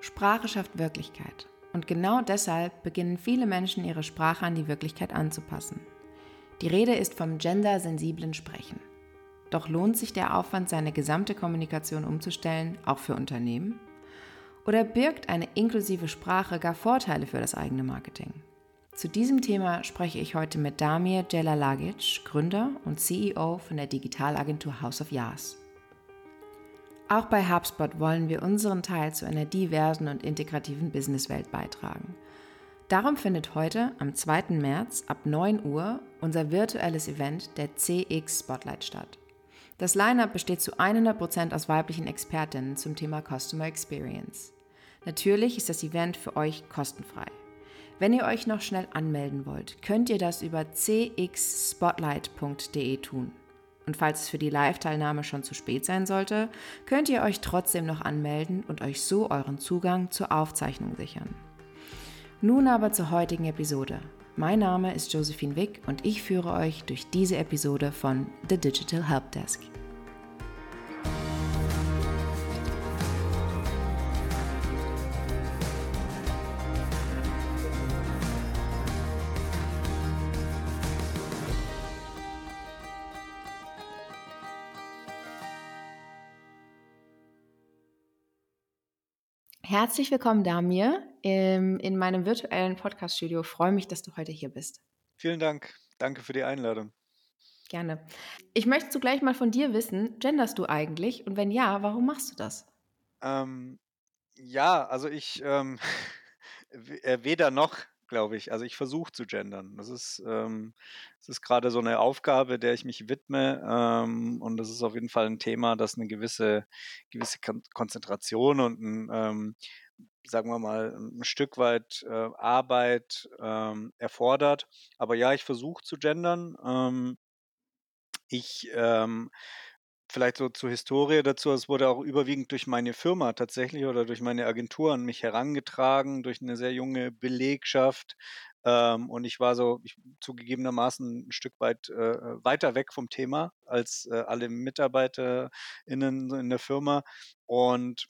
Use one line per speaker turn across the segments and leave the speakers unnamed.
Sprache schafft Wirklichkeit. Und genau deshalb beginnen viele Menschen ihre Sprache an die Wirklichkeit anzupassen. Die Rede ist vom gendersensiblen Sprechen. Doch lohnt sich der Aufwand, seine gesamte Kommunikation umzustellen, auch für Unternehmen? Oder birgt eine inklusive Sprache gar Vorteile für das eigene Marketing? Zu diesem Thema spreche ich heute mit Damir Jelalagic, Gründer und CEO von der Digitalagentur House of Yas. Auch bei HubSpot wollen wir unseren Teil zu einer diversen und integrativen Businesswelt beitragen. Darum findet heute, am 2. März ab 9 Uhr, unser virtuelles Event der CX Spotlight statt. Das Lineup besteht zu 100% aus weiblichen Expertinnen zum Thema Customer Experience. Natürlich ist das Event für euch kostenfrei. Wenn ihr euch noch schnell anmelden wollt, könnt ihr das über cxspotlight.de tun. Und falls es für die Live-Teilnahme schon zu spät sein sollte, könnt ihr euch trotzdem noch anmelden und euch so euren Zugang zur Aufzeichnung sichern. Nun aber zur heutigen Episode. Mein Name ist Josephine Wick und ich führe euch durch diese Episode von The Digital Help Desk. Herzlich willkommen, Damir, in meinem virtuellen Podcast-Studio. Freue mich, dass du heute hier bist.
Vielen Dank. Danke für die Einladung.
Gerne. Ich möchte zugleich mal von dir wissen, genderst du eigentlich? Und wenn ja, warum machst du das?
Ähm, ja, also ich ähm, äh, weder noch glaube ich. Also ich versuche zu gendern. Das ist, ähm, ist gerade so eine Aufgabe, der ich mich widme. Ähm, und das ist auf jeden Fall ein Thema, das eine gewisse, gewisse Konzentration und ein, ähm, sagen wir mal, ein Stück weit äh, Arbeit ähm, erfordert. Aber ja, ich versuche zu gendern. Ähm, ich ähm, vielleicht so zur Historie dazu, es wurde auch überwiegend durch meine Firma tatsächlich oder durch meine Agentur an mich herangetragen, durch eine sehr junge Belegschaft. Ähm, und ich war so ich, zugegebenermaßen ein Stück weit äh, weiter weg vom Thema als äh, alle MitarbeiterInnen in der Firma. Und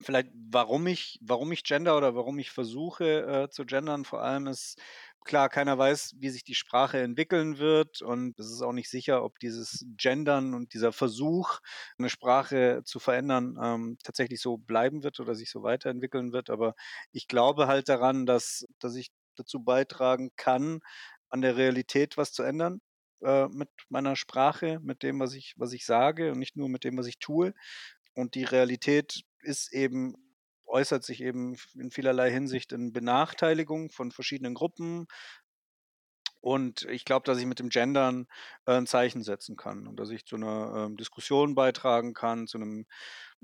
vielleicht, warum ich, warum ich gender oder warum ich versuche äh, zu gendern, vor allem ist klar, keiner weiß, wie sich die Sprache entwickeln wird und es ist auch nicht sicher, ob dieses Gendern und dieser Versuch, eine Sprache zu verändern, ähm, tatsächlich so bleiben wird oder sich so weiterentwickeln wird. Aber ich glaube halt daran, dass, dass ich dazu beitragen kann, an der Realität was zu ändern äh, mit meiner Sprache, mit dem, was ich, was ich sage und nicht nur mit dem, was ich tue. Und die Realität ist eben äußert sich eben in vielerlei Hinsicht in Benachteiligung von verschiedenen Gruppen. Und ich glaube, dass ich mit dem Gendern äh, ein Zeichen setzen kann und dass ich zu einer ähm, Diskussion beitragen kann, zu einem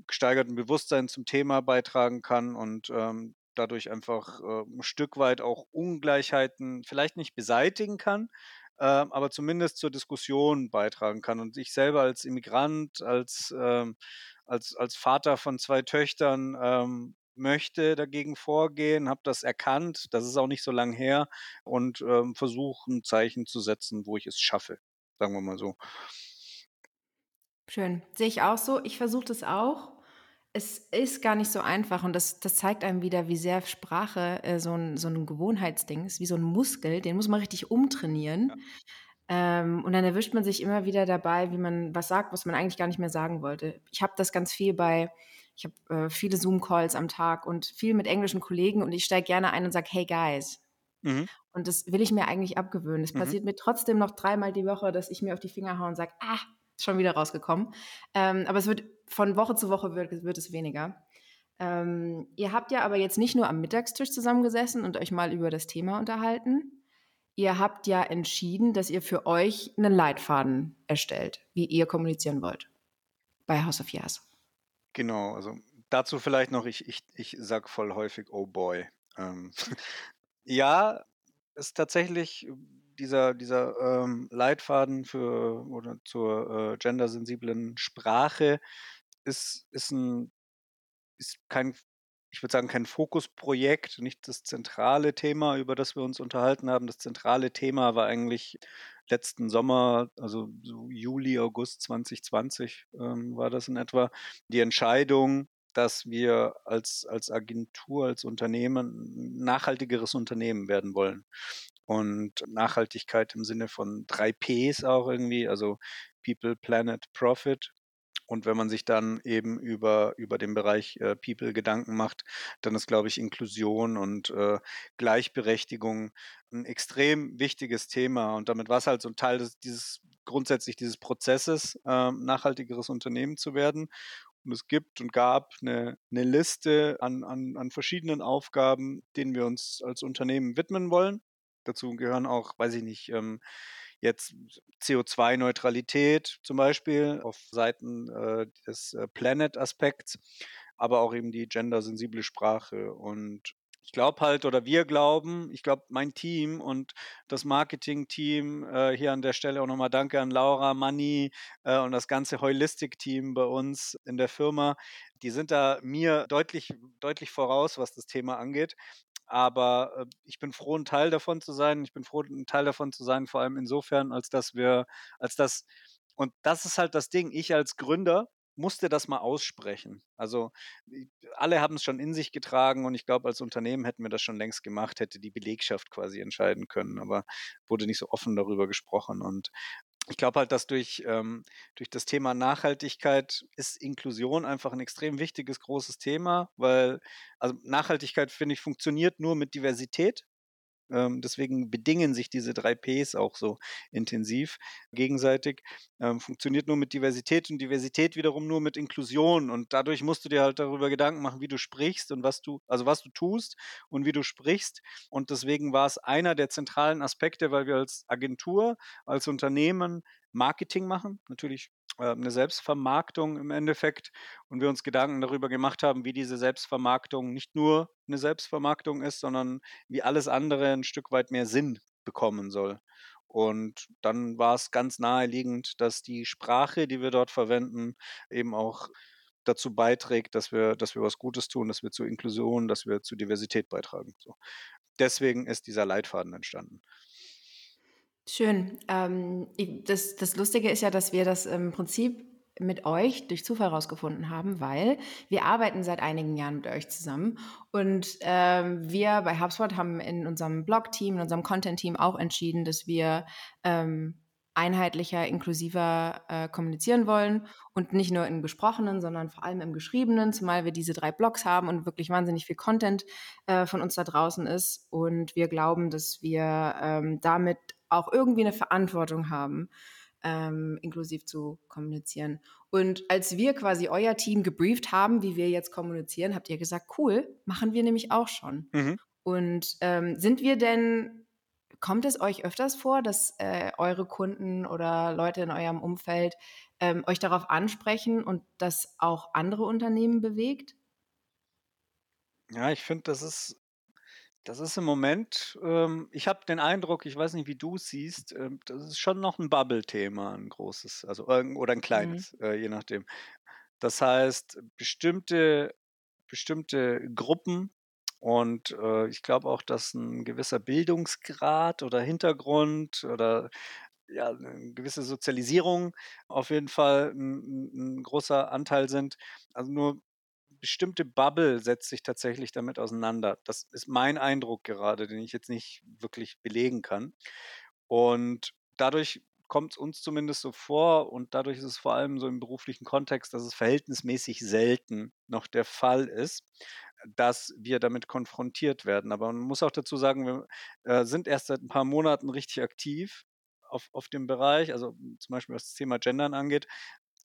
gesteigerten Bewusstsein zum Thema beitragen kann und ähm, dadurch einfach äh, ein Stück weit auch Ungleichheiten vielleicht nicht beseitigen kann, äh, aber zumindest zur Diskussion beitragen kann. Und ich selber als Immigrant, als ähm, als, als Vater von zwei Töchtern ähm, möchte dagegen vorgehen, habe das erkannt, das ist auch nicht so lang her und ähm, versuche ein Zeichen zu setzen, wo ich es schaffe, sagen wir mal so.
Schön, sehe ich auch so. Ich versuche das auch. Es ist gar nicht so einfach und das, das zeigt einem wieder, wie sehr Sprache äh, so, ein, so ein Gewohnheitsding ist, wie so ein Muskel, den muss man richtig umtrainieren. Ja. Ähm, und dann erwischt man sich immer wieder dabei, wie man was sagt, was man eigentlich gar nicht mehr sagen wollte. Ich habe das ganz viel bei, ich habe äh, viele Zoom-Calls am Tag und viel mit englischen Kollegen und ich steige gerne ein und sage, hey guys. Mhm. Und das will ich mir eigentlich abgewöhnen. Es mhm. passiert mir trotzdem noch dreimal die Woche, dass ich mir auf die Finger haue und sage, ah, ist schon wieder rausgekommen. Ähm, aber es wird von Woche zu Woche wird, wird es weniger. Ähm, ihr habt ja aber jetzt nicht nur am Mittagstisch zusammengesessen und euch mal über das Thema unterhalten, ihr habt ja entschieden, dass ihr für euch einen Leitfaden erstellt, wie ihr kommunizieren wollt bei House of Yas.
Genau, also dazu vielleicht noch, ich, ich, ich sag voll häufig, oh boy. Ähm, ja, ist tatsächlich dieser, dieser ähm, Leitfaden für oder zur äh, gendersensiblen Sprache ist, ist ein ist kein ich würde sagen, kein Fokusprojekt, nicht das zentrale Thema, über das wir uns unterhalten haben. Das zentrale Thema war eigentlich letzten Sommer, also so Juli, August 2020 ähm, war das in etwa, die Entscheidung, dass wir als, als Agentur, als Unternehmen ein nachhaltigeres Unternehmen werden wollen. Und Nachhaltigkeit im Sinne von drei Ps auch irgendwie, also People, Planet, Profit. Und wenn man sich dann eben über, über den Bereich äh, People Gedanken macht, dann ist, glaube ich, Inklusion und äh, Gleichberechtigung ein extrem wichtiges Thema. Und damit war es halt so ein Teil des, dieses grundsätzlich dieses Prozesses, äh, nachhaltigeres Unternehmen zu werden. Und es gibt und gab eine, eine Liste an, an, an verschiedenen Aufgaben, denen wir uns als Unternehmen widmen wollen. Dazu gehören auch, weiß ich nicht, ähm, jetzt CO2-Neutralität zum Beispiel auf Seiten äh, des äh, Planet-Aspekts, aber auch eben die gendersensible Sprache. Und ich glaube halt, oder wir glauben, ich glaube, mein Team und das Marketing-Team, äh, hier an der Stelle auch nochmal danke an Laura, Manni äh, und das ganze Heulistic-Team bei uns in der Firma, die sind da mir deutlich, deutlich voraus, was das Thema angeht. Aber äh, ich bin froh, ein Teil davon zu sein. Ich bin froh, ein Teil davon zu sein, vor allem insofern, als dass wir, als das, und das ist halt das Ding, ich als Gründer musste das mal aussprechen. Also alle haben es schon in sich getragen und ich glaube, als Unternehmen hätten wir das schon längst gemacht, hätte die Belegschaft quasi entscheiden können, aber wurde nicht so offen darüber gesprochen. Und ich glaube halt, dass durch, ähm, durch das Thema Nachhaltigkeit ist Inklusion einfach ein extrem wichtiges, großes Thema, weil also Nachhaltigkeit, finde ich, funktioniert nur mit Diversität. Ähm, deswegen bedingen sich diese drei Ps auch so intensiv gegenseitig. Ähm, funktioniert nur mit Diversität und Diversität wiederum nur mit Inklusion. Und dadurch musst du dir halt darüber Gedanken machen, wie du sprichst und was du, also was du tust und wie du sprichst. Und deswegen war es einer der zentralen Aspekte, weil wir als Agentur, als Unternehmen Marketing machen, natürlich eine Selbstvermarktung im Endeffekt und wir uns Gedanken darüber gemacht haben, wie diese Selbstvermarktung nicht nur eine Selbstvermarktung ist, sondern wie alles andere ein Stück weit mehr Sinn bekommen soll. Und dann war es ganz naheliegend, dass die Sprache, die wir dort verwenden, eben auch dazu beiträgt, dass wir, dass wir was Gutes tun, dass wir zur Inklusion, dass wir zur Diversität beitragen. So. Deswegen ist dieser Leitfaden entstanden.
Schön. Ähm, das, das Lustige ist ja, dass wir das im Prinzip mit euch durch Zufall rausgefunden haben, weil wir arbeiten seit einigen Jahren mit euch zusammen. Und ähm, wir bei HubSpot haben in unserem Blog-Team, in unserem Content-Team auch entschieden, dass wir ähm, einheitlicher, inklusiver äh, kommunizieren wollen. Und nicht nur im Gesprochenen, sondern vor allem im Geschriebenen, zumal wir diese drei Blogs haben und wirklich wahnsinnig viel Content äh, von uns da draußen ist. Und wir glauben, dass wir ähm, damit auch irgendwie eine Verantwortung haben, ähm, inklusiv zu kommunizieren. Und als wir quasi euer Team gebrieft haben, wie wir jetzt kommunizieren, habt ihr gesagt, cool, machen wir nämlich auch schon. Mhm. Und ähm, sind wir denn, kommt es euch öfters vor, dass äh, eure Kunden oder Leute in eurem Umfeld ähm, euch darauf ansprechen und das auch andere Unternehmen bewegt?
Ja, ich finde, das ist das ist im Moment, ähm, ich habe den Eindruck, ich weiß nicht, wie du es siehst, ähm, das ist schon noch ein Bubble-Thema, ein großes, also oder ein Mhm. kleines, äh, je nachdem. Das heißt, bestimmte bestimmte Gruppen und, äh, ich glaube auch, dass ein gewisser Bildungsgrad oder Hintergrund oder, ja, 'ne gewisse Sozialisierung auf jeden Fall ein 'n 'n großer Anteil sind. Also, nur bestimmte Bubble setzt sich tatsächlich damit auseinander. Das ist mein Eindruck gerade, den ich jetzt nicht wirklich belegen kann. Und dadurch kommt es uns zumindest so vor und dadurch ist es vor allem so im beruflichen Kontext, dass es verhältnismäßig selten noch der Fall ist, dass wir damit konfrontiert werden. Aber man muss auch dazu sagen, wir äh, sind erst seit ein paar Monaten richtig aktiv auf, auf dem Bereich, also zum Beispiel was das Thema Gendern angeht,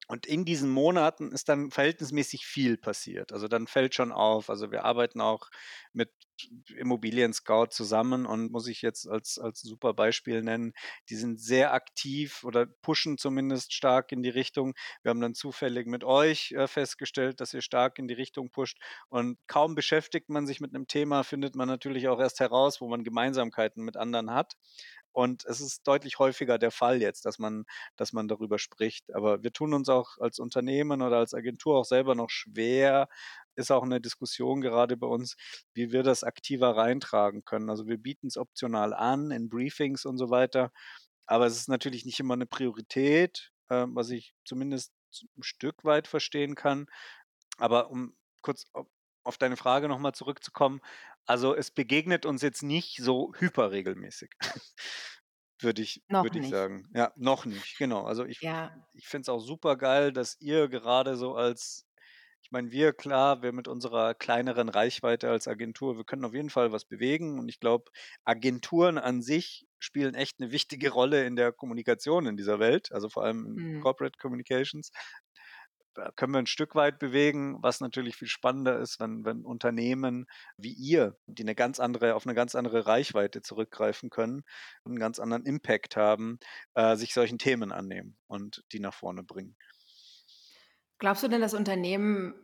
und in diesen Monaten ist dann verhältnismäßig viel passiert. Also dann fällt schon auf. Also wir arbeiten auch mit Immobilien Scout zusammen und muss ich jetzt als, als super Beispiel nennen, die sind sehr aktiv oder pushen zumindest stark in die Richtung. Wir haben dann zufällig mit euch äh, festgestellt, dass ihr stark in die Richtung pusht und kaum beschäftigt man sich mit einem Thema, findet man natürlich auch erst heraus, wo man Gemeinsamkeiten mit anderen hat. Und es ist deutlich häufiger der Fall jetzt, dass man, dass man darüber spricht. Aber wir tun uns auch als Unternehmen oder als Agentur auch selber noch schwer. Ist auch eine Diskussion gerade bei uns, wie wir das aktiver reintragen können. Also wir bieten es optional an in Briefings und so weiter. Aber es ist natürlich nicht immer eine Priorität, äh, was ich zumindest ein Stück weit verstehen kann. Aber um kurz auf deine Frage nochmal zurückzukommen. Also es begegnet uns jetzt nicht so hyperregelmäßig. würde ich,
Noch
würde ich
nicht.
sagen. Ja, noch nicht, genau. Also ich,
Ja.
ich finde es auch super geil, dass ihr gerade so als, ich meine, wir, klar, wir mit unserer kleineren Reichweite als Agentur, wir können auf jeden Fall was bewegen. Und ich glaube, Agenturen an sich spielen echt eine wichtige Rolle in der Kommunikation in dieser Welt, also vor allem in
Mhm.
Corporate Communications. Da können wir ein Stück weit bewegen, was natürlich viel spannender ist, wenn, wenn Unternehmen wie ihr, die eine ganz andere, auf eine ganz andere Reichweite zurückgreifen können und einen ganz anderen Impact haben, äh, sich solchen Themen annehmen und die nach vorne bringen.
Glaubst du denn, dass Unternehmen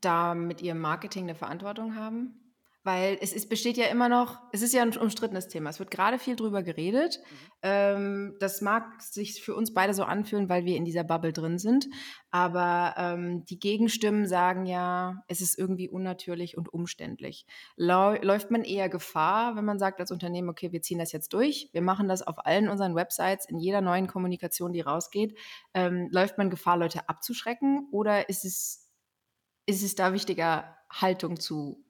da mit ihrem Marketing eine Verantwortung haben? Weil es ist, besteht ja immer noch, es ist ja ein umstrittenes Thema. Es wird gerade viel drüber geredet.
Mhm.
Ähm, das mag sich für uns beide so anfühlen, weil wir in dieser Bubble drin sind. Aber ähm, die Gegenstimmen sagen ja, es ist irgendwie unnatürlich und umständlich. Lau läuft man eher Gefahr, wenn man sagt als Unternehmen, okay, wir ziehen das jetzt durch, wir machen das auf allen unseren Websites, in jeder neuen Kommunikation, die rausgeht, ähm, läuft man Gefahr, Leute abzuschrecken? Oder ist es, ist es da wichtiger, Haltung zu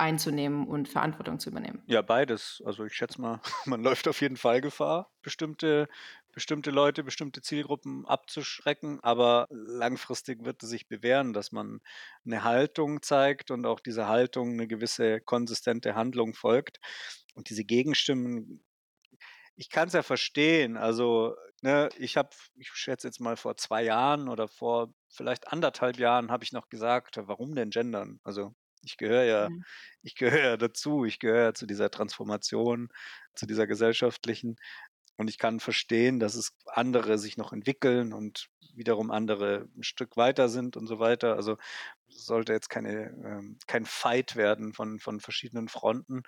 einzunehmen und Verantwortung zu übernehmen?
Ja, beides. Also ich schätze mal, man läuft auf jeden Fall Gefahr, bestimmte, bestimmte Leute, bestimmte Zielgruppen abzuschrecken, aber langfristig wird es sich bewähren, dass man eine Haltung zeigt und auch diese Haltung eine gewisse konsistente Handlung folgt. Und diese Gegenstimmen, ich kann es ja verstehen. Also, ne, ich habe, ich schätze jetzt mal vor zwei Jahren oder vor vielleicht anderthalb Jahren habe ich noch gesagt, warum denn gendern? Also ich gehöre ja,
Mhm.
ich gehöre ja dazu, ich gehöre ja zu dieser Transformation, zu dieser gesellschaftlichen. Und ich kann verstehen, dass es andere sich noch entwickeln und wiederum andere ein Stück weiter sind und so weiter. Also es sollte jetzt keine, ähm, kein Fight werden von, von verschiedenen Fronten.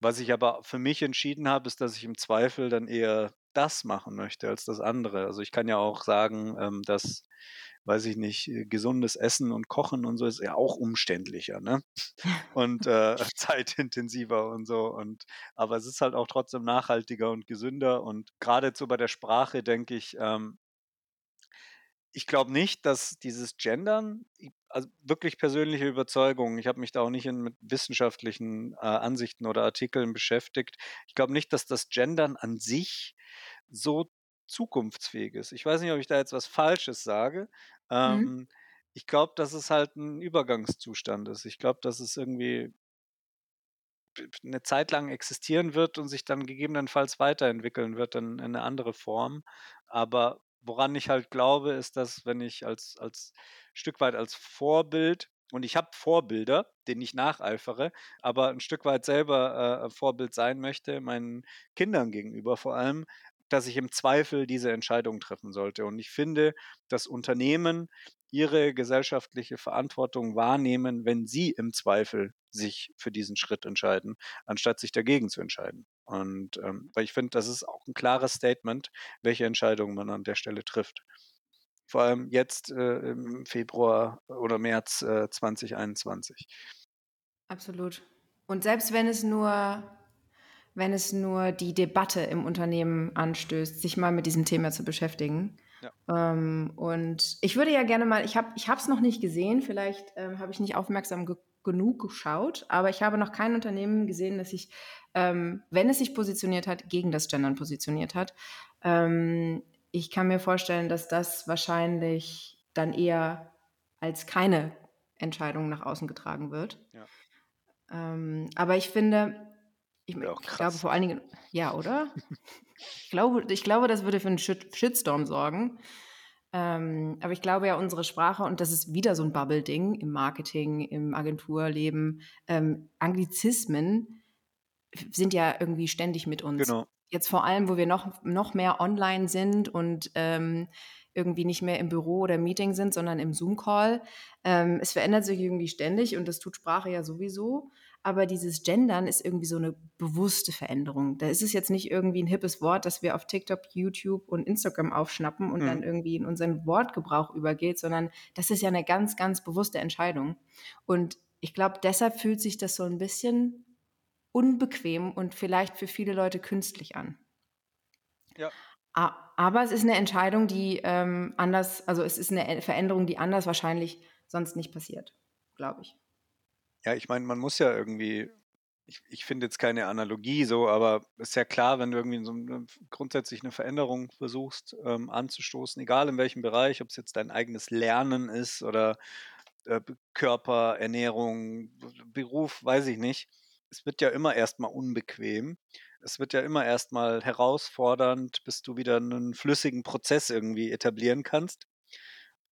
Was ich aber für mich entschieden habe, ist, dass ich im Zweifel dann eher das machen möchte als das andere. Also ich kann ja auch sagen, ähm, dass, weiß ich nicht, äh, gesundes Essen und Kochen und so ist ja auch umständlicher, ne? Und äh, zeitintensiver und so. Und aber es ist halt auch trotzdem nachhaltiger und gesünder. Und gerade so bei der Sprache denke ich, ähm, ich glaube nicht, dass dieses Gendern, also wirklich persönliche Überzeugung, ich habe mich da auch nicht in, mit wissenschaftlichen äh, Ansichten oder Artikeln beschäftigt. Ich glaube nicht, dass das Gendern an sich so zukunftsfähig ist. Ich weiß nicht, ob ich da jetzt was Falsches sage.
Mhm.
Ähm, ich glaube, dass es halt ein Übergangszustand ist. Ich glaube, dass es irgendwie eine Zeit lang existieren wird und sich dann gegebenenfalls weiterentwickeln wird in, in eine andere Form. Aber woran ich halt glaube, ist, dass wenn ich als, als Stück weit als Vorbild, und ich habe Vorbilder, denen ich nacheifere, aber ein Stück weit selber äh, Vorbild sein möchte, meinen Kindern gegenüber vor allem, dass ich im Zweifel diese Entscheidung treffen sollte. Und ich finde, dass Unternehmen ihre gesellschaftliche Verantwortung wahrnehmen, wenn sie im Zweifel sich für diesen Schritt entscheiden, anstatt sich dagegen zu entscheiden. Und ähm, weil ich finde, das ist auch ein klares Statement, welche Entscheidung man an der Stelle trifft. Vor allem jetzt äh, im Februar oder März äh, 2021.
Absolut. Und selbst wenn es nur, wenn es nur die Debatte im Unternehmen anstößt, sich mal mit diesem Thema zu beschäftigen.
Ja.
Ähm, und ich würde ja gerne mal, ich habe ich es noch nicht gesehen, vielleicht ähm, habe ich nicht aufmerksam ge genug geschaut, aber ich habe noch kein Unternehmen gesehen, das sich, ähm, wenn es sich positioniert hat, gegen das Gendern positioniert hat. Ähm, ich kann mir vorstellen, dass das wahrscheinlich dann eher als keine Entscheidung nach außen getragen wird.
Ja.
Ähm, aber ich finde, ich,
auch
ich glaube vor allen Dingen, ja, oder? ich, glaube, ich glaube, das würde für einen Shit Shitstorm sorgen. Ähm, aber ich glaube ja, unsere Sprache, und das ist wieder so ein Bubble-Ding im Marketing, im Agenturleben, ähm, Anglizismen sind ja irgendwie ständig mit uns.
Genau.
Jetzt vor allem, wo wir noch, noch mehr online sind und ähm, irgendwie nicht mehr im Büro oder Meeting sind, sondern im Zoom-Call. Ähm, es verändert sich irgendwie ständig und das tut Sprache ja sowieso. Aber dieses Gendern ist irgendwie so eine bewusste Veränderung. Da ist es jetzt nicht irgendwie ein hippes Wort, das wir auf TikTok, YouTube und Instagram aufschnappen und
Mhm.
dann irgendwie in unseren Wortgebrauch übergeht, sondern das ist ja eine ganz, ganz bewusste Entscheidung. Und ich glaube, deshalb fühlt sich das so ein bisschen unbequem und vielleicht für viele Leute künstlich an.
Ja.
Aber es ist eine Entscheidung, die ähm, anders, also es ist eine Veränderung, die anders wahrscheinlich sonst nicht passiert. glaube ich.
Ja, ich meine, man muss ja irgendwie ich, ich finde jetzt keine Analogie so, aber ist ja klar, wenn du irgendwie so eine, grundsätzlich eine Veränderung versuchst ähm, anzustoßen, egal in welchem Bereich, ob es jetzt dein eigenes Lernen ist oder äh, Körper, Ernährung, Beruf, weiß ich nicht. Es wird ja immer erstmal unbequem. Es wird ja immer erstmal herausfordernd, bis du wieder einen flüssigen Prozess irgendwie etablieren kannst.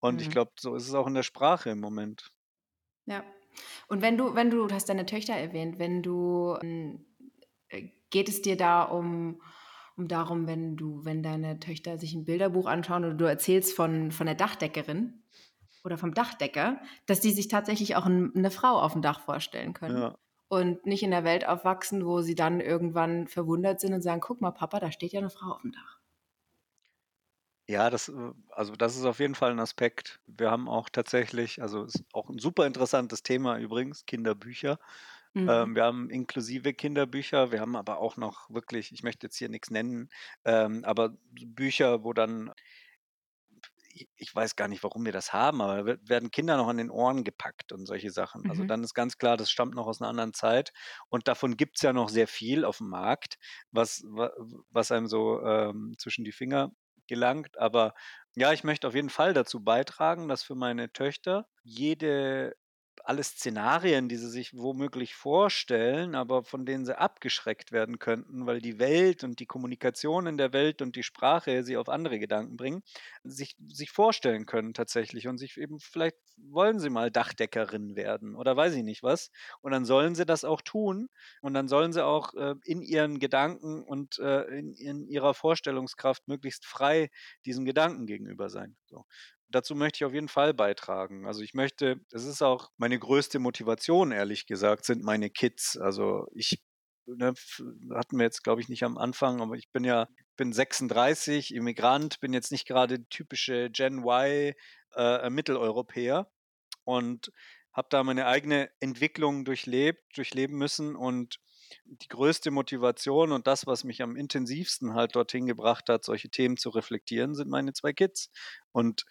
Und ich
Mhm.
glaube, so ist es auch in der Sprache im Moment.
Ja. Und wenn du, wenn du, du hast deine Töchter erwähnt, wenn du, ähm, äh, geht es dir da um, um darum, wenn du, wenn deine Töchter sich ein Bilderbuch anschauen oder du erzählst von, von der Dachdeckerin oder vom Dachdecker, dass die sich tatsächlich auch ein, eine Frau auf dem Dach vorstellen können.
Ja.
Und nicht in der Welt aufwachsen, wo sie dann irgendwann verwundert sind und sagen, guck mal, Papa, da steht ja eine Frau auf dem Dach.
Ja, das, äh, also das ist auf jeden Fall ein Aspekt. Wir haben auch tatsächlich, also ist auch ein super interessantes Thema übrigens, Kinderbücher.
Mhm.
Ähm, wir haben inklusive Kinderbücher, wir haben aber auch noch wirklich, ich möchte jetzt hier nichts nennen, ähm, aber Bücher, wo dann, ich, weiß gar nicht, warum wir das haben, aber werden Kinder noch an den Ohren gepackt und solche Sachen. Also
Mhm.
dann ist ganz klar, das stammt noch aus einer anderen Zeit und davon gibt es ja noch sehr viel auf dem Markt, was, wa- was einem so ähm, zwischen die Finger gelangt. Aber ja, ich möchte auf jeden Fall dazu beitragen, dass für meine Töchter jede alle Szenarien, die sie sich womöglich vorstellen, aber von denen sie abgeschreckt werden könnten, weil die Welt und die Kommunikation in der Welt und die Sprache sie auf andere Gedanken bringen, sich, sich vorstellen können tatsächlich und sich eben, vielleicht wollen sie mal Dachdeckerin werden oder weiß ich nicht was. Und dann sollen sie das auch tun und dann sollen sie auch äh, in ihren Gedanken und äh, in, in ihrer Vorstellungskraft möglichst frei diesem Gedanken gegenüber sein. So dazu möchte ich auf jeden Fall beitragen. Also ich möchte, das ist auch meine größte Motivation, ehrlich gesagt, sind meine Kids. Also ich ne, hatten wir jetzt, glaube ich, nicht am Anfang, aber ich bin ja, bin 36, Immigrant, bin jetzt nicht gerade typische Gen Y äh, Mitteleuropäer und habe da meine eigene Entwicklung durchlebt, durchleben müssen und die größte Motivation und das, was mich am intensivsten halt dorthin gebracht hat, solche Themen zu reflektieren, sind meine zwei Kids. Und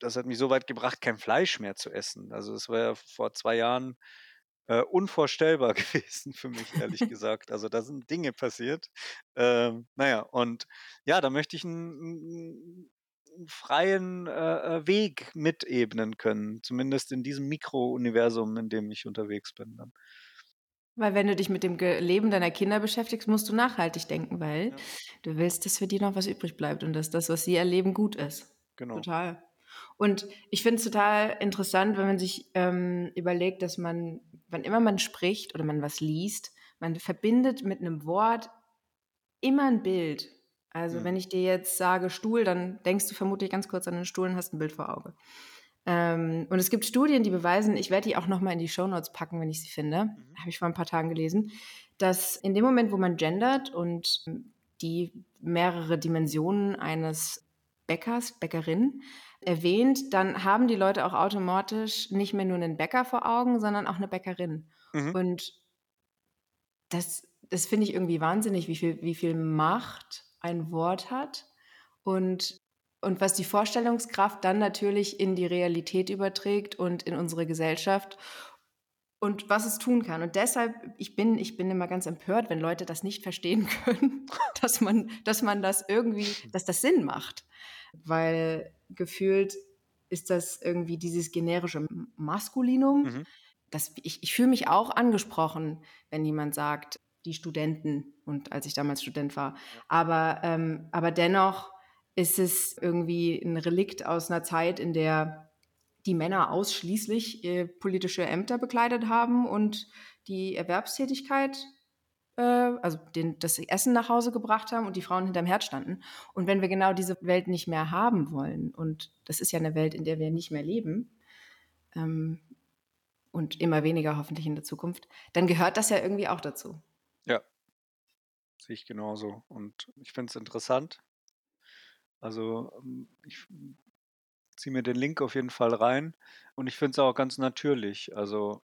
das hat mich so weit gebracht, kein Fleisch mehr zu essen. Also das war ja vor zwei Jahren äh, unvorstellbar gewesen für mich, ehrlich gesagt. Also da sind Dinge passiert. Ähm, naja, und ja, da möchte ich einen, einen freien äh, äh, Weg mitebnen können, zumindest in diesem Mikrouniversum, in dem ich unterwegs bin. Dann.
Weil wenn du dich mit dem Leben deiner Kinder beschäftigst, musst du nachhaltig denken, weil
Ja.
du willst, dass für die noch was übrig bleibt und dass das, was sie erleben, gut ist.
Genau.
Total. Und ich finde es total interessant, wenn man sich ähm, überlegt, dass man, wann immer man spricht oder man was liest, man verbindet mit einem Wort immer ein Bild. Also
Mhm.
wenn ich dir jetzt sage Stuhl, dann denkst du vermutlich ganz kurz an den Stuhl und hast ein Bild vor Auge. Ähm, und es gibt Studien, die beweisen, ich werde die auch nochmal in die Shownotes packen, wenn ich sie finde,
Mhm.
habe ich vor ein paar Tagen gelesen, dass in dem Moment, wo man gendert und die mehrere Dimensionen eines Bäckers, Bäckerin erwähnt, dann haben die Leute auch automatisch nicht mehr nur einen Bäcker vor Augen, sondern auch eine Bäckerin.
Mhm.
Und das, das finde ich irgendwie wahnsinnig, wie viel, wie viel Macht ein Wort hat und, und was die Vorstellungskraft dann natürlich in die Realität überträgt und in unsere Gesellschaft und was es tun kann. Und deshalb, ich bin, ich bin immer ganz empört, wenn Leute das nicht verstehen können, dass man, dass man das irgendwie, dass das Sinn macht. Weil gefühlt ist das irgendwie dieses generische Maskulinum.
Mhm.
Das, ich, ich fühle mich auch angesprochen, wenn jemand sagt, die Studenten und als ich damals Student war. Aber, ähm, aber dennoch ist es irgendwie ein Relikt aus einer Zeit, in der die Männer ausschließlich äh, politische Ämter bekleidet haben und die Erwerbstätigkeit, äh, also den, das Essen nach Hause gebracht haben und die Frauen hinterm Herd standen. Und wenn wir genau diese Welt nicht mehr haben wollen, und das ist ja eine Welt, in der wir nicht mehr leben, ähm, und immer weniger hoffentlich in der Zukunft, dann gehört das ja irgendwie auch dazu.
Ja, sehe ich genauso. Und ich finde es interessant. Also ähm, ich ziehe mir den Link auf jeden Fall rein und ich finde es auch ganz natürlich. Also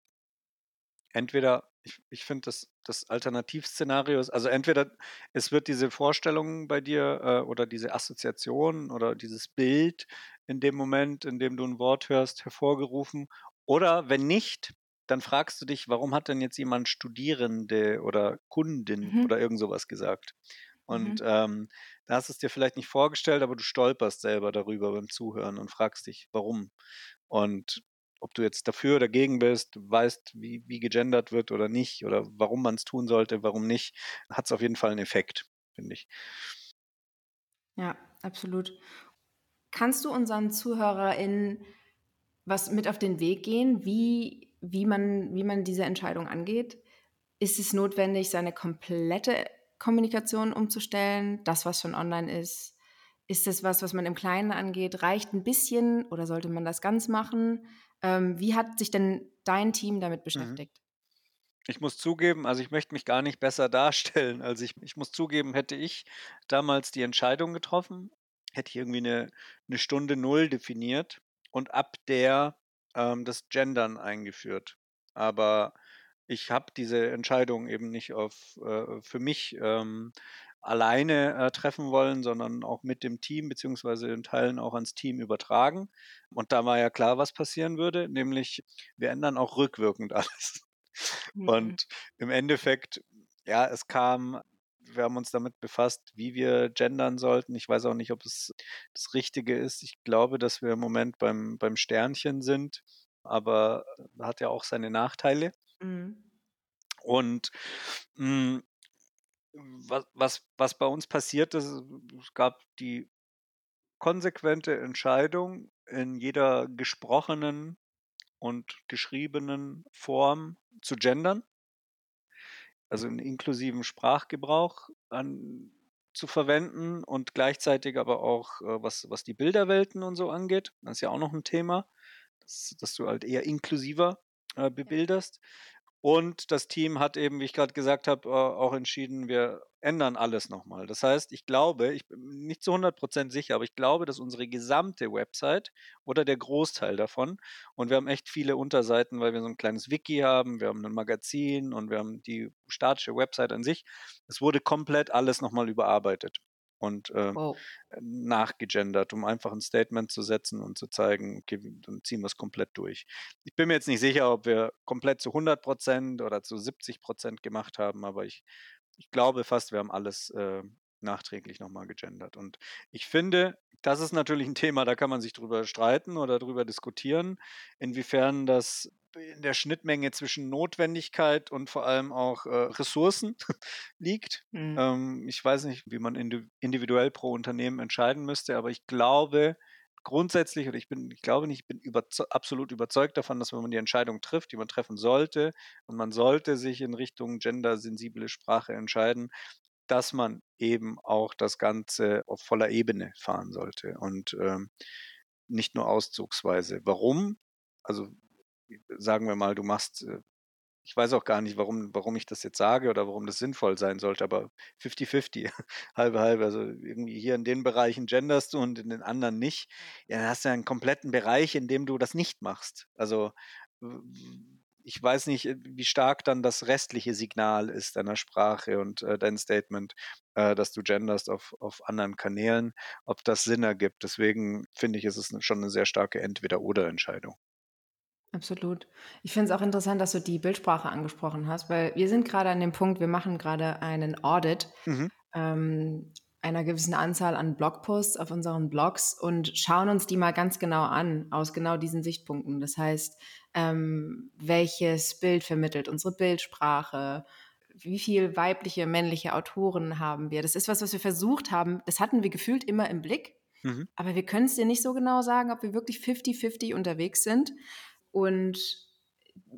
entweder, ich, ich finde das, das Alternativszenario ist, also entweder es wird diese Vorstellung bei dir äh, oder diese Assoziation oder dieses Bild in dem Moment, in dem du ein Wort hörst, hervorgerufen Oder wenn nicht, dann fragst du dich, warum hat denn jetzt jemand Studierende oder Kundin
Mhm.
oder irgend sowas gesagt? Und
Mhm.
ähm, da hast du es dir vielleicht nicht vorgestellt, aber du stolperst selber darüber beim Zuhören und fragst dich, warum. Und ob du jetzt dafür oder dagegen bist, weißt, wie, wie gegendert wird oder nicht, oder warum man es tun sollte, warum nicht, hat es auf jeden Fall einen Effekt, finde ich.
Ja, absolut. Kannst du unseren ZuhörerInnen was mit auf den Weg gehen, wie, wie, man, wie man diese Entscheidung angeht? Ist es notwendig, seine komplette Kommunikation umzustellen, das, was schon online ist? Ist das was, was man im Kleinen angeht? Reicht ein bisschen oder sollte man das ganz machen? Ähm, wie hat sich denn dein Team damit beschäftigt?
Ich muss zugeben, also ich möchte mich gar nicht besser darstellen. Also ich, ich muss zugeben, hätte ich damals die Entscheidung getroffen, hätte ich irgendwie eine, eine Stunde Null definiert und ab der ähm, das Gendern eingeführt. Aber ich habe diese Entscheidung eben nicht auf äh, für mich ähm, alleine äh, treffen wollen, sondern auch mit dem Team beziehungsweise in Teilen auch ans Team übertragen. Und da war ja klar, was passieren würde, nämlich wir ändern auch rückwirkend alles.
Mhm.
Und im Endeffekt, ja, es kam, wir haben uns damit befasst, wie wir gendern sollten. Ich weiß auch nicht, ob es das Richtige ist. Ich glaube, dass wir im Moment beim, beim Sternchen sind, aber hat ja auch seine Nachteile.
Mhm.
Und mh, was, was, was bei uns passiert ist, es gab die konsequente Entscheidung in jeder gesprochenen und geschriebenen Form zu gendern, also einen inklusiven Sprachgebrauch an, zu verwenden und gleichzeitig aber auch, äh, was, was die Bilderwelten und so angeht, das ist ja auch noch ein Thema, dass, dass du halt eher inklusiver äh, bebilderst. Und das Team hat eben, wie ich gerade gesagt habe, äh, auch entschieden, wir ändern alles nochmal. Das heißt, ich glaube, ich bin nicht zu 100% sicher, aber ich glaube, dass unsere gesamte Website oder der Großteil davon, und wir haben echt viele Unterseiten, weil wir so ein kleines Wiki haben, wir haben ein Magazin und wir haben die statische Website an sich, es wurde komplett alles nochmal überarbeitet und äh,
Wow.
nachgegendert, um einfach ein Statement zu setzen und zu zeigen, okay, dann ziehen wir es komplett durch. Ich bin mir jetzt nicht sicher, ob wir komplett zu 100 Prozent oder zu 70 Prozent gemacht haben, aber ich, ich glaube fast, wir haben alles äh, nachträglich nochmal gegendert. Und ich finde, das ist natürlich ein Thema, da kann man sich drüber streiten oder drüber diskutieren, inwiefern das in der Schnittmenge zwischen Notwendigkeit und vor allem auch äh, Ressourcen liegt.
Mhm.
Ähm, ich weiß nicht, wie man indi individuell pro Unternehmen entscheiden müsste, aber ich glaube grundsätzlich, oder ich bin, ich glaube nicht, ich bin überze absolut überzeugt davon, dass wenn man die Entscheidung trifft, die man treffen sollte, und man sollte sich in Richtung gendersensible Sprache entscheiden, dass man eben auch das Ganze auf voller Ebene fahren sollte und ähm, nicht nur auszugsweise. Warum? Also sagen wir mal, du machst, äh, ich weiß auch gar nicht, warum, warum ich das jetzt sage oder warum das sinnvoll sein sollte, aber 50-50, halbe halbe. Also irgendwie hier in den Bereichen genderst du und in den anderen nicht. Ja, dann hast du ja einen kompletten Bereich, in dem du das nicht machst. Also ich weiß nicht, äh, wie stark dann das restliche Signal ist deiner Sprache und äh, dein Statement, äh, dass du genderst auf, auf anderen Kanälen, ob das Sinn ergibt. Deswegen finde ich, ist es schon eine sehr starke Entweder-Oder-Entscheidung.
Absolut. Ich finde es auch interessant, dass du die Bildsprache angesprochen hast, weil wir sind gerade an dem Punkt, wir machen gerade einen Audit
Mhm.
ähm, einer gewissen Anzahl an Blogposts auf unseren Blogs und schauen uns die mal ganz genau an, aus genau diesen Sichtpunkten. Das heißt, ähm, welches Bild vermittelt unsere Bildsprache? Wie viel weibliche, männliche Autoren haben wir? Das ist was, was wir versucht haben. Das hatten wir gefühlt immer im Blick.
Mhm.
Aber wir können es dir nicht so genau sagen, ob wir wirklich 50-50 unterwegs sind und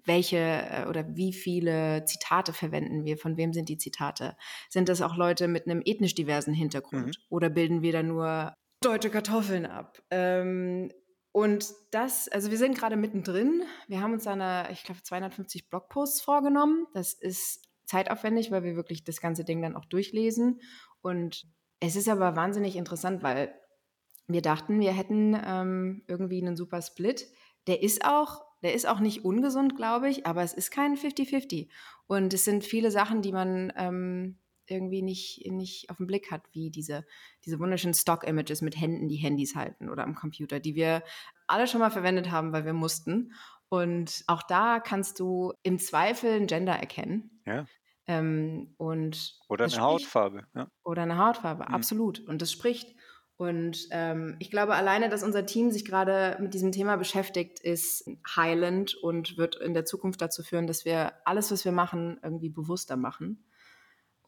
welche äh, oder wie viele Zitate verwenden wir, von wem sind die Zitate? Sind das auch Leute mit einem ethnisch diversen Hintergrund
Mhm.
oder bilden wir da nur deutsche Kartoffeln ab? Ähm, und das, also wir sind gerade mittendrin. Wir haben uns eine, ich glaube, 250 Blogposts vorgenommen. Das ist zeitaufwendig, weil wir wirklich das ganze Ding dann auch durchlesen. Und es ist aber wahnsinnig interessant, weil wir dachten, wir hätten ähm, irgendwie einen super Split. Der ist auch, der ist auch nicht ungesund, glaube ich, aber es ist kein 50-50. Und es sind viele Sachen, die man ähm, irgendwie nicht, nicht auf den Blick hat, wie diese, diese wunderschönen Stock-Images mit Händen, die Handys halten oder am Computer, die wir alle schon mal verwendet haben, weil wir mussten. Und auch da kannst du im Zweifel ein Gender erkennen.
Ja.
Ähm, und
oder eine Hautfarbe. Ja.
Oder eine Hautfarbe, mhm. absolut. Und das spricht. Und ähm, ich glaube, alleine, dass unser Team sich gerade mit diesem Thema beschäftigt, ist heilend und wird in der Zukunft dazu führen, dass wir alles, was wir machen, irgendwie bewusster machen.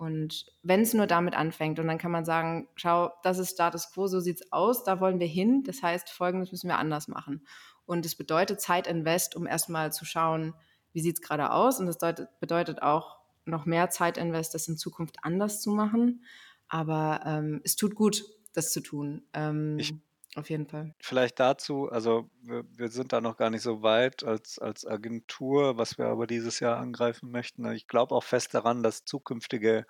Und wenn es nur damit anfängt und dann kann man sagen, schau, das ist Status quo, so sieht's aus, da wollen wir hin. Das heißt, folgendes müssen wir anders machen. Und es bedeutet Zeit invest, um erstmal zu schauen, wie sieht's gerade aus. Und das bedeutet auch noch mehr Zeit invest, das in Zukunft anders zu machen. Aber ähm, es tut gut, das zu tun. Ähm, ich, auf jeden Fall.
Vielleicht dazu, also wir, wir, sind da noch gar nicht so weit als, als Agentur, was wir aber dieses Jahr angreifen möchten. Ich glaube auch fest daran, dass zukünftige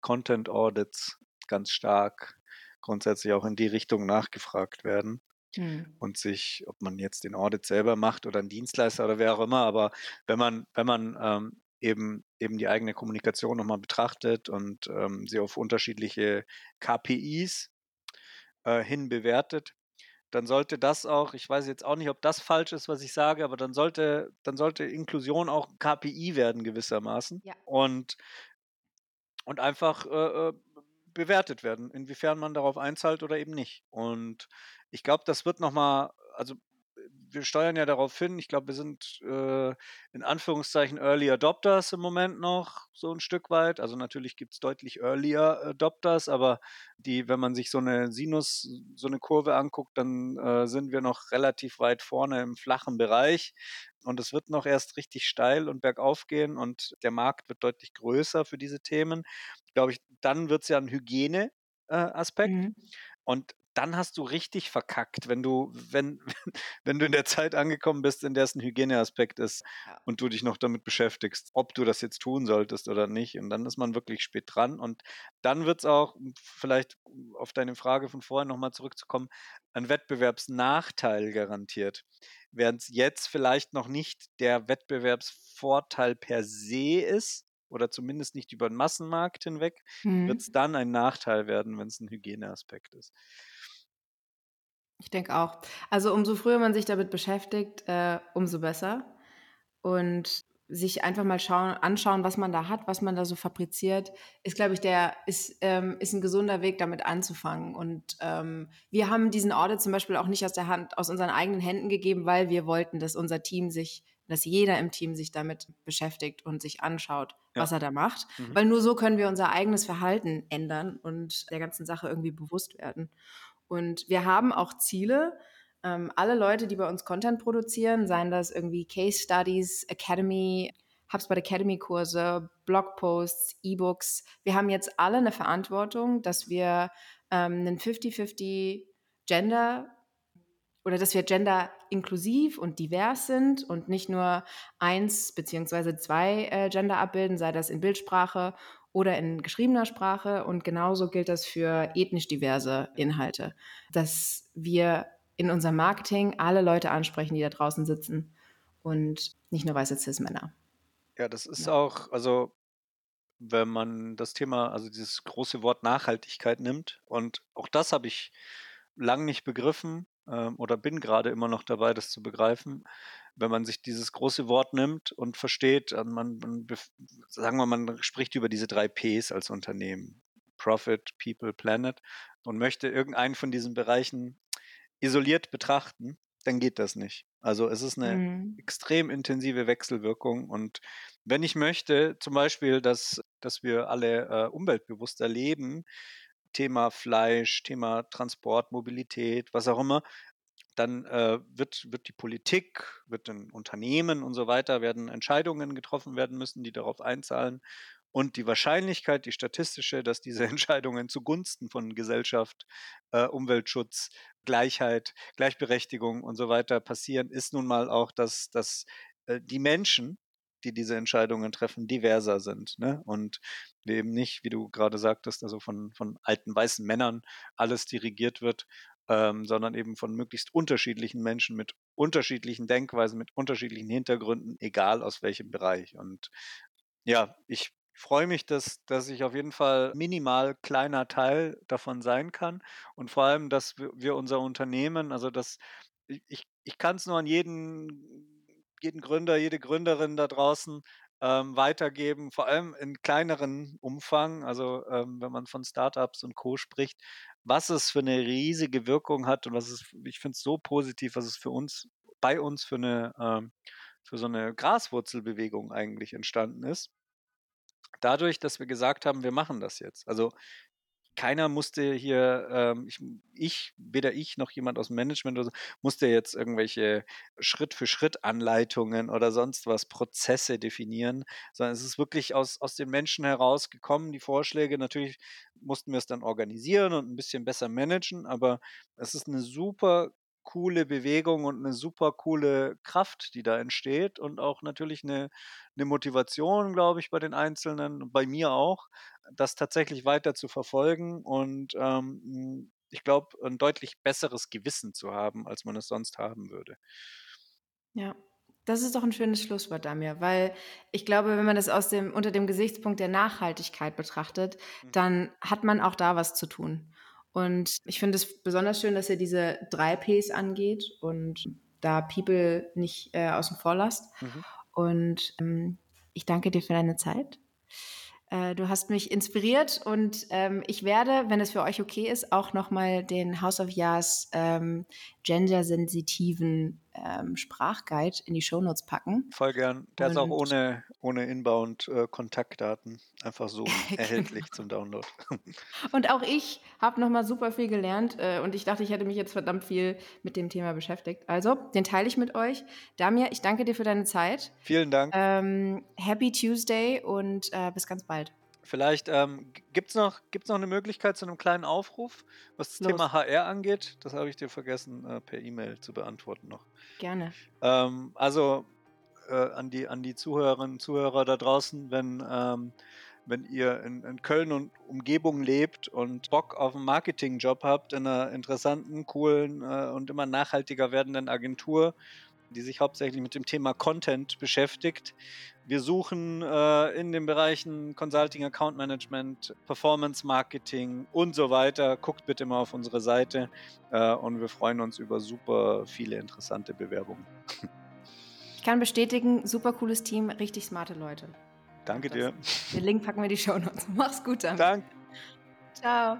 Content Audits ganz stark grundsätzlich auch in die Richtung nachgefragt werden. Hm. Und sich, ob man jetzt den Audit selber macht oder ein Dienstleister oder wer auch immer, aber wenn man, wenn man ähm, eben, eben die eigene Kommunikation nochmal betrachtet und ähm, sie auf unterschiedliche KPIs äh, hin bewertet, dann sollte das auch, ich weiß jetzt auch nicht, ob das falsch ist, was ich sage, aber dann sollte, dann sollte Inklusion auch KPI werden gewissermaßen. Ja. Und, und einfach äh, äh, bewertet werden, inwiefern man darauf einzahlt oder eben nicht. Und ich glaube, das wird nochmal, also wir steuern ja darauf hin. Ich glaube, wir sind äh, in Anführungszeichen Early Adopters im Moment noch so ein Stück weit. Also natürlich gibt es deutlich Earlier Adopters, aber die, wenn man sich so eine Sinus, so eine Kurve anguckt, dann äh, sind wir noch relativ weit vorne im flachen Bereich. Und es wird noch erst richtig steil und bergauf gehen und der Markt wird deutlich größer für diese Themen. Glaube ich, dann wird es ja ein Hygiene-Aspekt. Mhm. Und dann hast du richtig verkackt, wenn du, wenn, wenn du in der Zeit angekommen bist, in der es ein Hygieneaspekt ist ja. und du dich noch damit beschäftigst, ob du das jetzt tun solltest oder nicht. Und dann ist man wirklich spät dran. Und dann wird es auch, vielleicht auf deine Frage von vorhin nochmal zurückzukommen, ein Wettbewerbsnachteil garantiert. Während es jetzt vielleicht noch nicht der Wettbewerbsvorteil per se ist, oder zumindest nicht über den Massenmarkt hinweg, mhm. wird es dann ein Nachteil werden, wenn es ein Hygieneaspekt ist.
Ich denke auch. Also umso früher man sich damit beschäftigt, äh, umso besser. Und sich einfach mal schauen, anschauen, was man da hat, was man da so fabriziert, ist, glaube ich, der ist, ähm, ist ein gesunder Weg, damit anzufangen. Und ähm, wir haben diesen Audit zum Beispiel auch nicht aus der Hand, aus unseren eigenen Händen gegeben, weil wir wollten, dass unser Team sich, dass jeder im Team sich damit beschäftigt und sich anschaut, ja. was er da macht. Mhm. Weil nur so können wir unser eigenes Verhalten ändern und der ganzen Sache irgendwie bewusst werden. Und wir haben auch Ziele. Ähm, alle Leute, die bei uns Content produzieren, seien das irgendwie Case Studies, Academy, HubSpot Academy Kurse, Blogposts, E-Books. Wir haben jetzt alle eine Verantwortung, dass wir ähm, einen 50-50 Gender oder dass wir gender inklusiv und divers sind und nicht nur eins beziehungsweise zwei äh, Gender abbilden, sei das in Bildsprache oder in geschriebener Sprache. Und genauso gilt das für ethnisch diverse Inhalte, dass wir in unserem Marketing alle Leute ansprechen, die da draußen sitzen und nicht nur weiße Cis-Männer.
Ja, das ist ja. auch, also wenn man das Thema, also dieses große Wort Nachhaltigkeit nimmt, und auch das habe ich lang nicht begriffen oder bin gerade immer noch dabei, das zu begreifen wenn man sich dieses große Wort nimmt und versteht, man, man sagen wir, man spricht über diese drei Ps als Unternehmen. Profit, People, Planet und möchte irgendeinen von diesen Bereichen isoliert betrachten, dann geht das nicht. Also es ist eine mhm. extrem intensive Wechselwirkung und wenn ich möchte, zum Beispiel, dass, dass wir alle äh, umweltbewusster leben, Thema Fleisch, Thema Transport, Mobilität, was auch immer, dann äh, wird, wird die Politik, wird ein Unternehmen und so weiter, werden Entscheidungen getroffen werden müssen, die darauf einzahlen. Und die Wahrscheinlichkeit, die statistische, dass diese Entscheidungen zugunsten von Gesellschaft, äh, Umweltschutz, Gleichheit, Gleichberechtigung und so weiter passieren, ist nun mal auch, dass, dass äh, die Menschen, die diese Entscheidungen treffen, diverser sind. Ne? Und eben nicht, wie du gerade sagtest, also von, von alten weißen Männern alles dirigiert wird, ähm, sondern eben von möglichst unterschiedlichen Menschen mit unterschiedlichen Denkweisen, mit unterschiedlichen Hintergründen, egal aus welchem Bereich. Und ja, ich freue mich, dass, dass ich auf jeden Fall minimal kleiner Teil davon sein kann und vor allem, dass wir, unser Unternehmen, also dass ich, ich kann es nur an jeden jeden Gründer, jede Gründerin da draußen ähm, weitergeben, vor allem in kleineren Umfang, also ähm, wenn man von Startups und Co. spricht, was es für eine riesige Wirkung hat und was es, ich finde es so positiv, was es für uns, bei uns für eine, ähm, für so eine Graswurzelbewegung eigentlich entstanden ist. Dadurch, dass wir gesagt haben, wir machen das jetzt. Also keiner musste hier, ähm, ich, ich, weder ich noch jemand aus dem Management oder so, musste jetzt irgendwelche Schritt-für-Schritt-Anleitungen oder sonst was, Prozesse definieren, sondern es ist wirklich aus, aus den Menschen herausgekommen, die Vorschläge. Natürlich mussten wir es dann organisieren und ein bisschen besser managen, aber es ist eine super coole Bewegung und eine super coole Kraft, die da entsteht und auch natürlich eine, eine Motivation, glaube ich, bei den Einzelnen, bei mir auch, das tatsächlich weiter zu verfolgen und ähm, ich glaube, ein deutlich besseres Gewissen zu haben, als man es sonst haben würde.
Ja, das ist doch ein schönes Schlusswort, Damir, weil ich glaube, wenn man das aus dem, unter dem Gesichtspunkt der Nachhaltigkeit betrachtet, mhm. dann hat man auch da was zu tun. Und ich finde es besonders schön, dass ihr diese drei Ps angeht und da People nicht äh, außen vor lasst. Mhm. Und ähm, ich danke dir für deine Zeit. Äh, du hast mich inspiriert und ähm, ich werde, wenn es für euch okay ist, auch nochmal den House of Yas ähm, gendersensitiven ähm, Sprachguide in die Shownotes packen.
Voll gern. Der und, ist auch ohne, ohne Inbound-Kontaktdaten äh, einfach so genau. erhältlich zum Download.
und auch ich habe nochmal super viel gelernt äh, und ich dachte, ich hätte mich jetzt verdammt viel mit dem Thema beschäftigt. Also, den teile ich mit euch. Damir, ich danke dir für deine Zeit.
Vielen Dank.
Ähm, happy Tuesday und äh, bis ganz bald.
Vielleicht ähm, gibt es noch, gibt's noch eine Möglichkeit zu einem kleinen Aufruf, was das Los. Thema HR angeht. Das habe ich dir vergessen, äh, per E-Mail zu beantworten noch.
Gerne.
Ähm, also äh, an, die, an die Zuhörerinnen und Zuhörer da draußen, wenn, ähm, wenn ihr in, in, Köln und Umgebung lebt und Bock auf einen Marketingjob habt in einer interessanten, coolen äh, und immer nachhaltiger werdenden Agentur, die sich hauptsächlich mit dem Thema Content beschäftigt. Wir suchen äh, in den Bereichen Consulting, Account Management, Performance Marketing und so weiter. Guckt bitte mal auf unsere Seite äh, und wir freuen uns über super viele interessante Bewerbungen.
Ich kann bestätigen, super cooles Team, richtig smarte Leute.
Danke dir.
Den Link packen wir in die Show Notes. Mach's gut dann.
Danke.
Ciao.